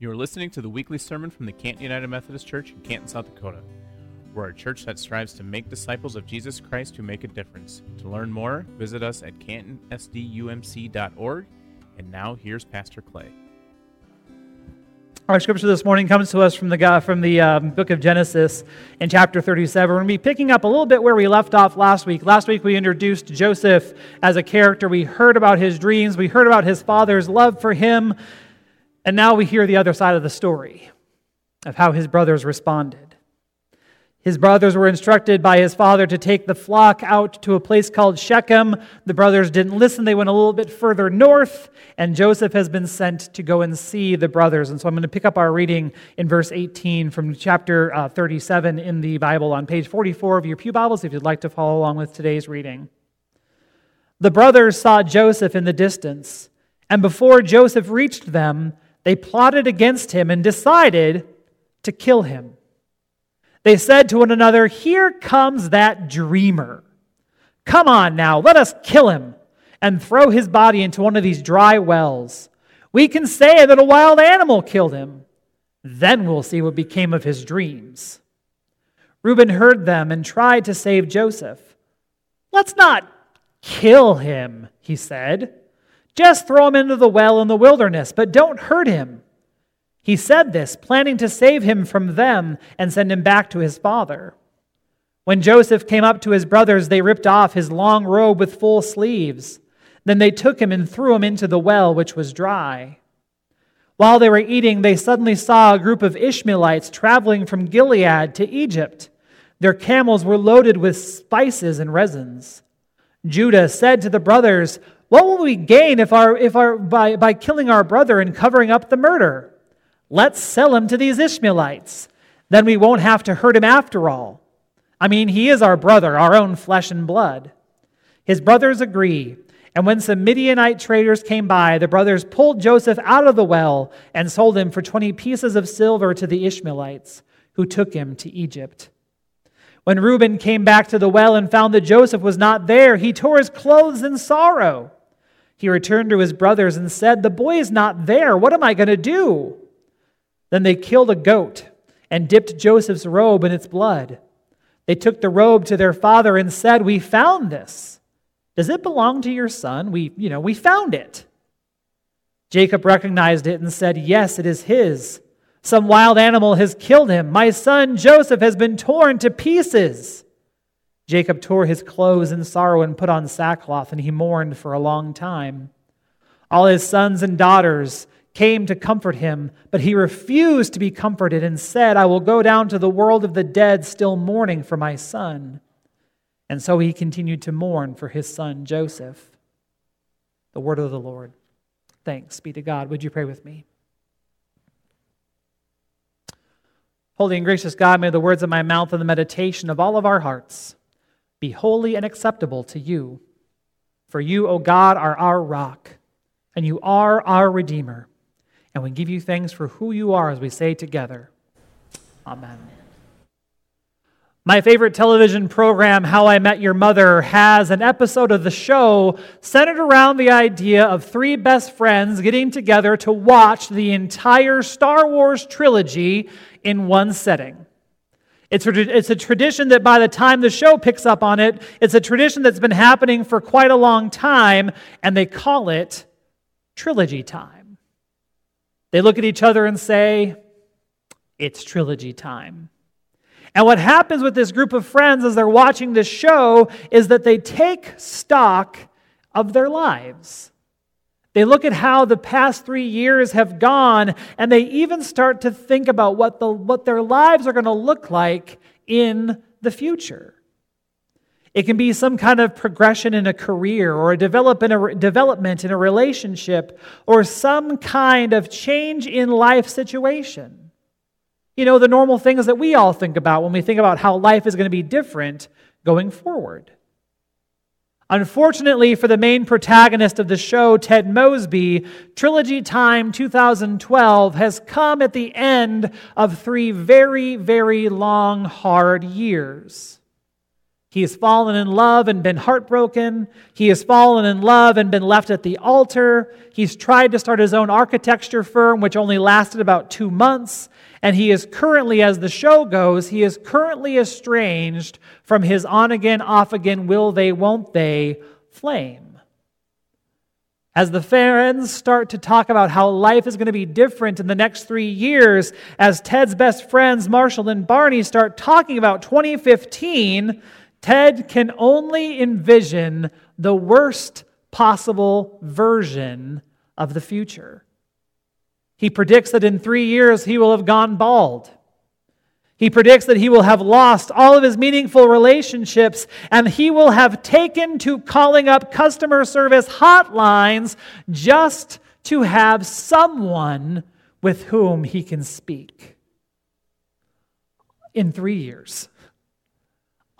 You are listening to the weekly sermon from the Canton United Methodist Church in Canton, South Dakota. We're a church that strives to make disciples of Jesus Christ who make a difference. To learn more, visit us at cantonsdumc.org. And now here's Pastor Clay. Our scripture this morning comes to us from the, from the um, book of Genesis in chapter 37. We're going to be picking up a little bit where we left off last week. Last week we introduced Joseph as a character. We heard about his dreams, we heard about his father's love for him, and now we hear the other side of the story of how his brothers responded. His brothers were instructed by his father to take the flock out to a place called Shechem. The brothers didn't listen. They went a little bit further north, and Joseph has been sent to go and see the brothers. And so I'm going to pick up our reading in verse 18 from chapter uh, 37 in the Bible on page 44 of your Pew Bibles if you'd like to follow along with today's reading. The brothers saw Joseph in the distance, and before Joseph reached them, they plotted against him and decided to kill him. They said to one another, Here comes that dreamer. Come on now, let us kill him and throw his body into one of these dry wells. We can say that a wild animal killed him. Then we'll see what became of his dreams. Reuben heard them and tried to save Joseph. Let's not kill him, he said. Just throw him into the well in the wilderness, but don't hurt him. He said this, planning to save him from them and send him back to his father. When Joseph came up to his brothers, they ripped off his long robe with full sleeves. Then they took him and threw him into the well, which was dry. While they were eating, they suddenly saw a group of Ishmaelites traveling from Gilead to Egypt. Their camels were loaded with spices and resins. Judah said to the brothers, What will we gain if our, if our, by, by killing our brother and covering up the murder? Let's sell him to these Ishmaelites. Then we won't have to hurt him after all. I mean, he is our brother, our own flesh and blood. His brothers agree. And when some Midianite traders came by, the brothers pulled Joseph out of the well and sold him for 20 pieces of silver to the Ishmaelites, who took him to Egypt. When Reuben came back to the well and found that Joseph was not there, he tore his clothes in sorrow. He returned to his brothers and said, The boy is not there. What am I going to do? Then they killed a goat and dipped Joseph's robe in its blood. They took the robe to their father and said, We found this. Does it belong to your son? We, you know, we found it. Jacob recognized it and said, Yes, it is his. Some wild animal has killed him. My son Joseph has been torn to pieces. Jacob tore his clothes in sorrow and put on sackcloth, and he mourned for a long time. All his sons and daughters came to comfort him, but he refused to be comforted and said, I will go down to the world of the dead, still mourning for my son. And so he continued to mourn for his son Joseph. The word of the Lord. Thanks be to God. Would you pray with me? Holy and gracious God, may the words of my mouth and the meditation of all of our hearts be holy and acceptable to you. For you, O God, are our rock, and you are our Redeemer. And we give you thanks for who you are as we say together, Amen. My favorite television program, How I Met Your Mother, has an episode of the show centered around the idea of three best friends getting together to watch the entire Star Wars trilogy in one setting. It's a, it's a tradition that by the time the show picks up on it, it's a tradition that's been happening for quite a long time, and they call it trilogy time. They look at each other and say, It's trilogy time. And what happens with this group of friends as they're watching this show is that they take stock of their lives. They look at how the past three years have gone, and they even start to think about what, the, what their lives are going to look like in the future. It can be some kind of progression in a career or a, develop in a development in a relationship or some kind of change in life situation. You know, the normal things that we all think about when we think about how life is going to be different going forward. Unfortunately, for the main protagonist of the show, Ted Mosby, Trilogy Time 2012 has come at the end of three very, very long, hard years. He has fallen in love and been heartbroken. He has fallen in love and been left at the altar. He's tried to start his own architecture firm, which only lasted about two months. And he is currently, as the show goes, he is currently estranged from his on again, off again, will they, won't they flame. As the friends start to talk about how life is going to be different in the next three years, as Ted's best friends, Marshall and Barney, start talking about 2015, Ted can only envision the worst possible version of the future. He predicts that in three years he will have gone bald. He predicts that he will have lost all of his meaningful relationships and he will have taken to calling up customer service hotlines just to have someone with whom he can speak. In three years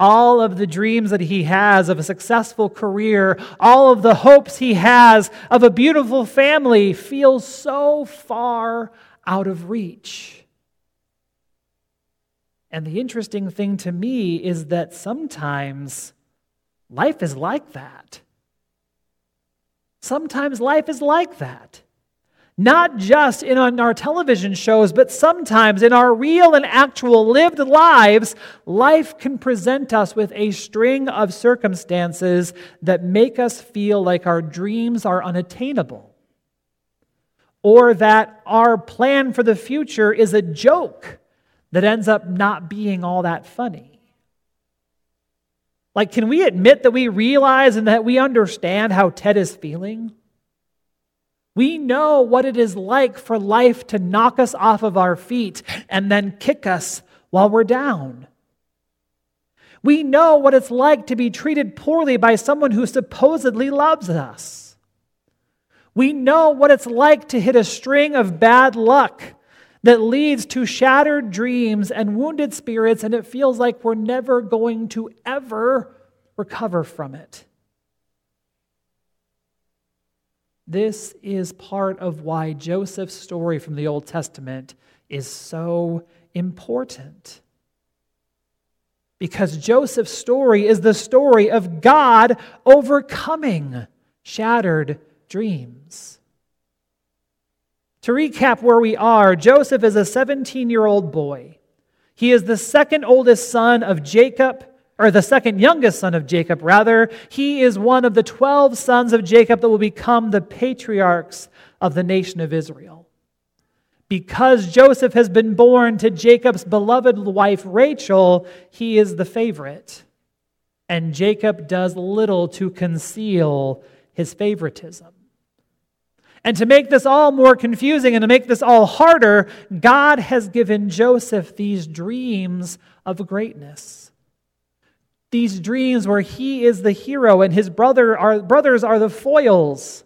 all of the dreams that he has of a successful career, all of the hopes he has of a beautiful family feel so far out of reach. And the interesting thing to me is that sometimes life is like that. Sometimes life is like that not just in our television shows, but sometimes in our real and actual lived lives, life can present us with a string of circumstances that make us feel like our dreams are unattainable, or that our plan for the future is a joke that ends up not being all that funny. Like, can we admit that we realize and that we understand how Ted is feeling? We know what it is like for life to knock us off of our feet and then kick us while we're down. We know what it's like to be treated poorly by someone who supposedly loves us. We know what it's like to hit a string of bad luck that leads to shattered dreams and wounded spirits, and it feels like we're never going to ever recover from it. This is part of why Joseph's story from the Old Testament is so important. Because Joseph's story is the story of God overcoming shattered dreams. To recap where we are, Joseph is a 17 year old boy. He is the second oldest son of Jacob or the second youngest son of Jacob, rather. He is one of the 12 sons of Jacob that will become the patriarchs of the nation of Israel. Because Joseph has been born to Jacob's beloved wife Rachel, he is the favorite. And Jacob does little to conceal his favoritism. And to make this all more confusing and to make this all harder, God has given Joseph these dreams of greatness these dreams where he is the hero and his brother are, brothers are the foils.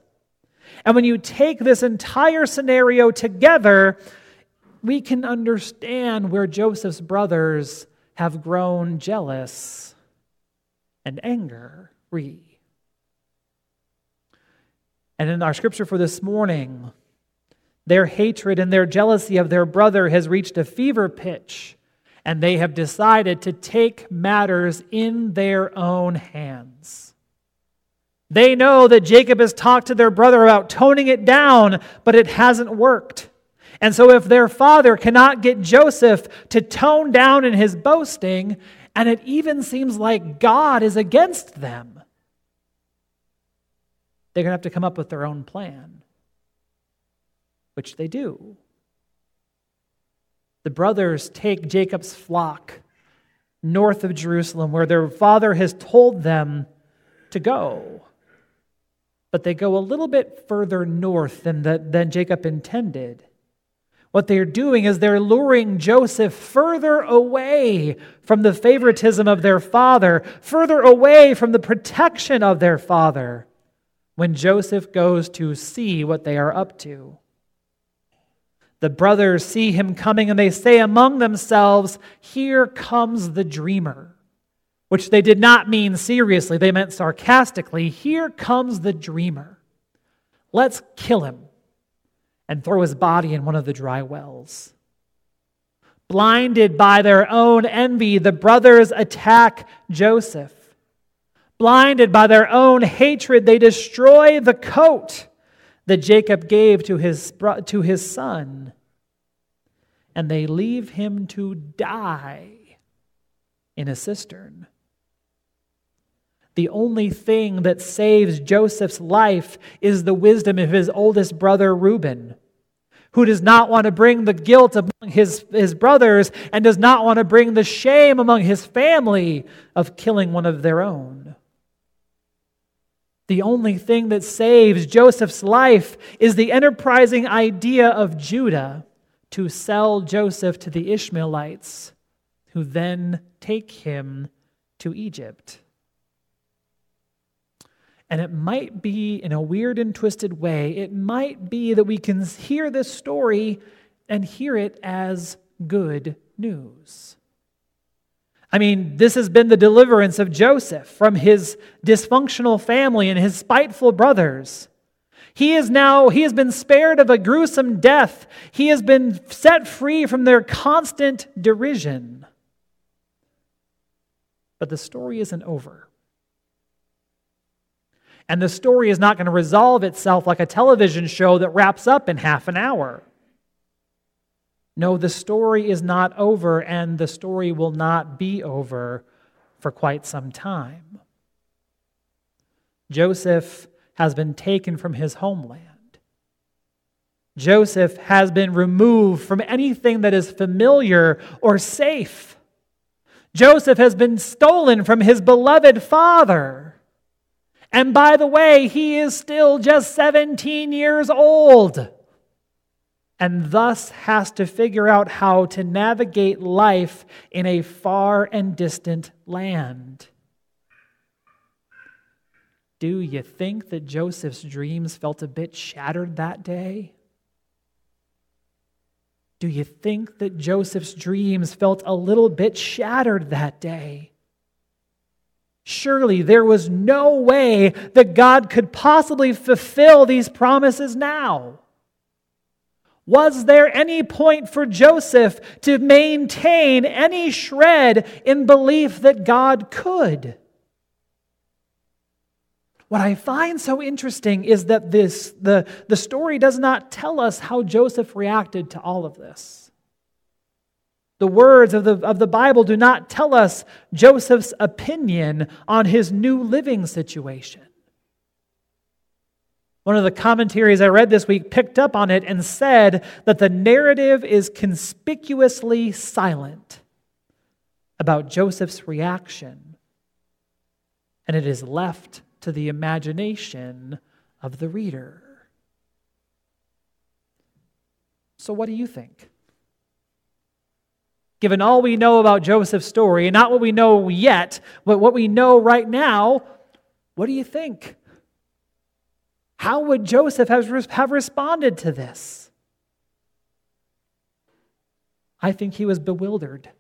And when you take this entire scenario together, we can understand where Joseph's brothers have grown jealous and angry. And in our scripture for this morning, their hatred and their jealousy of their brother has reached a fever pitch and they have decided to take matters in their own hands. They know that Jacob has talked to their brother about toning it down, but it hasn't worked. And so, if their father cannot get Joseph to tone down in his boasting, and it even seems like God is against them, they're going to have to come up with their own plan, which they do the brothers take Jacob's flock north of Jerusalem, where their father has told them to go. But they go a little bit further north than, the, than Jacob intended. What they're doing is they're luring Joseph further away from the favoritism of their father, further away from the protection of their father, when Joseph goes to see what they are up to. The brothers see him coming and they say among themselves, Here comes the dreamer. Which they did not mean seriously, they meant sarcastically. Here comes the dreamer. Let's kill him and throw his body in one of the dry wells. Blinded by their own envy, the brothers attack Joseph. Blinded by their own hatred, they destroy the coat that Jacob gave to his, to his son, and they leave him to die in a cistern. The only thing that saves Joseph's life is the wisdom of his oldest brother Reuben, who does not want to bring the guilt among his, his brothers and does not want to bring the shame among his family of killing one of their own. The only thing that saves Joseph's life is the enterprising idea of Judah to sell Joseph to the Ishmaelites, who then take him to Egypt. And it might be, in a weird and twisted way, it might be that we can hear this story and hear it as good news. I mean, this has been the deliverance of Joseph from his dysfunctional family and his spiteful brothers. He is now, he has been spared of a gruesome death. He has been set free from their constant derision. But the story isn't over. And the story is not going to resolve itself like a television show that wraps up in half an hour. No, the story is not over, and the story will not be over for quite some time. Joseph has been taken from his homeland. Joseph has been removed from anything that is familiar or safe. Joseph has been stolen from his beloved father. And by the way, he is still just 17 years old and thus has to figure out how to navigate life in a far and distant land. Do you think that Joseph's dreams felt a bit shattered that day? Do you think that Joseph's dreams felt a little bit shattered that day? Surely there was no way that God could possibly fulfill these promises now. Was there any point for Joseph to maintain any shred in belief that God could? What I find so interesting is that this, the, the story does not tell us how Joseph reacted to all of this. The words of the, of the Bible do not tell us Joseph's opinion on his new living situation. One of the commentaries I read this week picked up on it and said that the narrative is conspicuously silent about Joseph's reaction, and it is left to the imagination of the reader. So, what do you think? Given all we know about Joseph's story, and not what we know yet, but what we know right now, what do you think? How would Joseph have, responded to this? I think he was bewildered,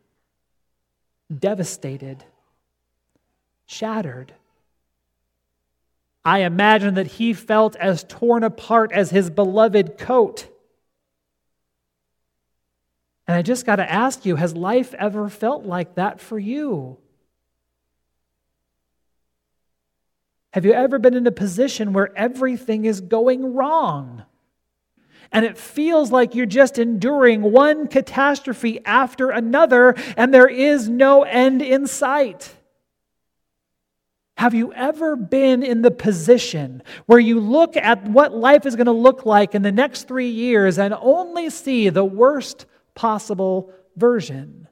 devastated, shattered. I imagine that he felt as torn apart as his beloved coat. And I just got to ask you has life ever felt like that for you? Have you ever been in a position where everything is going wrong? And it feels like you're just enduring one catastrophe after another, and there is no end in sight. Have you ever been in the position where you look at what life is going to look like in the next three years and only see the worst possible version?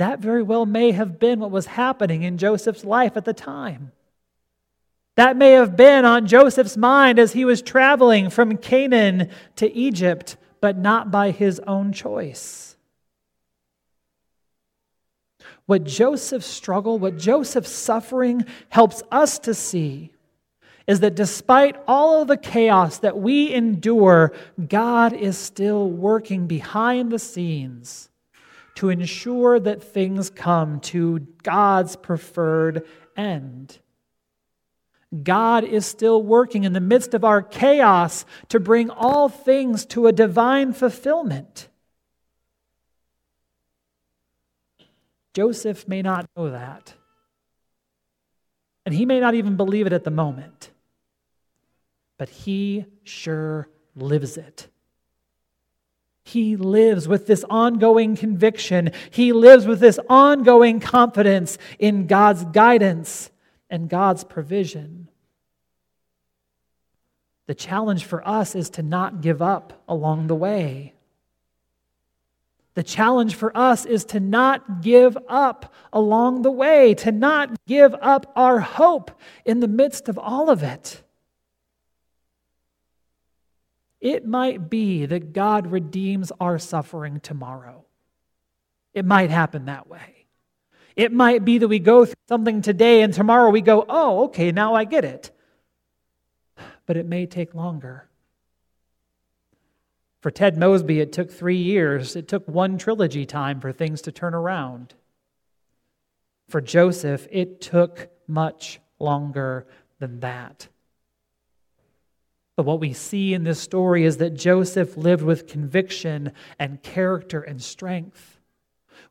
That very well may have been what was happening in Joseph's life at the time. That may have been on Joseph's mind as he was traveling from Canaan to Egypt, but not by his own choice. What Joseph's struggle, what Joseph's suffering helps us to see is that despite all of the chaos that we endure, God is still working behind the scenes to ensure that things come to God's preferred end. God is still working in the midst of our chaos to bring all things to a divine fulfillment. Joseph may not know that, And he may not even believe it at the moment, but he sure lives it. He lives with this ongoing conviction. He lives with this ongoing confidence in God's guidance and God's provision. The challenge for us is to not give up along the way. The challenge for us is to not give up along the way, to not give up our hope in the midst of all of it. It might be that God redeems our suffering tomorrow. It might happen that way. It might be that we go through something today and tomorrow we go, oh, okay, now I get it but it may take longer. For Ted Mosby, it took three years. It took one trilogy time for things to turn around. For Joseph, it took much longer than that. But what we see in this story is that Joseph lived with conviction and character and strength.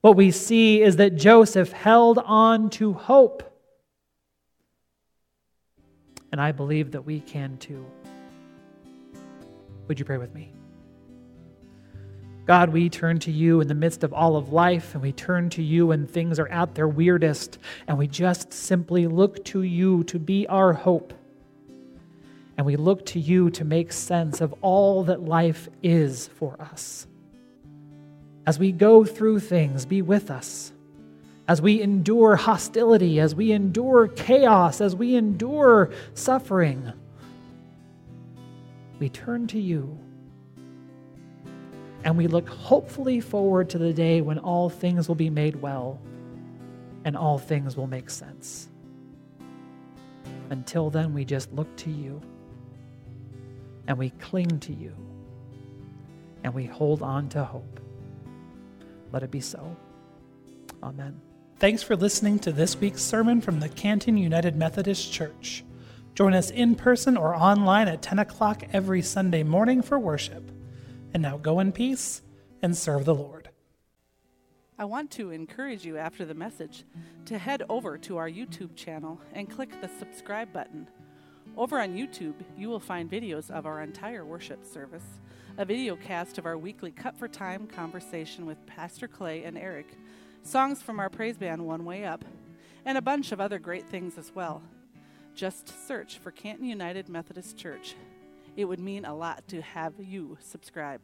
What we see is that Joseph held on to hope. And I believe that we can too. Would you pray with me? God, we turn to you in the midst of all of life, and we turn to you when things are at their weirdest, and we just simply look to you to be our hope. And we look to you to make sense of all that life is for us. As we go through things, be with us as we endure hostility, as we endure chaos, as we endure suffering, we turn to you and we look hopefully forward to the day when all things will be made well and all things will make sense. Until then, we just look to you and we cling to you and we hold on to hope. Let it be so. Amen. Thanks for listening to this week's sermon from the Canton United Methodist Church. Join us in person or online at 10 o'clock every Sunday morning for worship. And now go in peace and serve the Lord. I want to encourage you after the message to head over to our YouTube channel and click the subscribe button. Over on YouTube, you will find videos of our entire worship service, a video cast of our weekly Cut for Time conversation with Pastor Clay and Eric songs from our praise band One Way Up, and a bunch of other great things as well. Just search for Canton United Methodist Church. It would mean a lot to have you subscribe.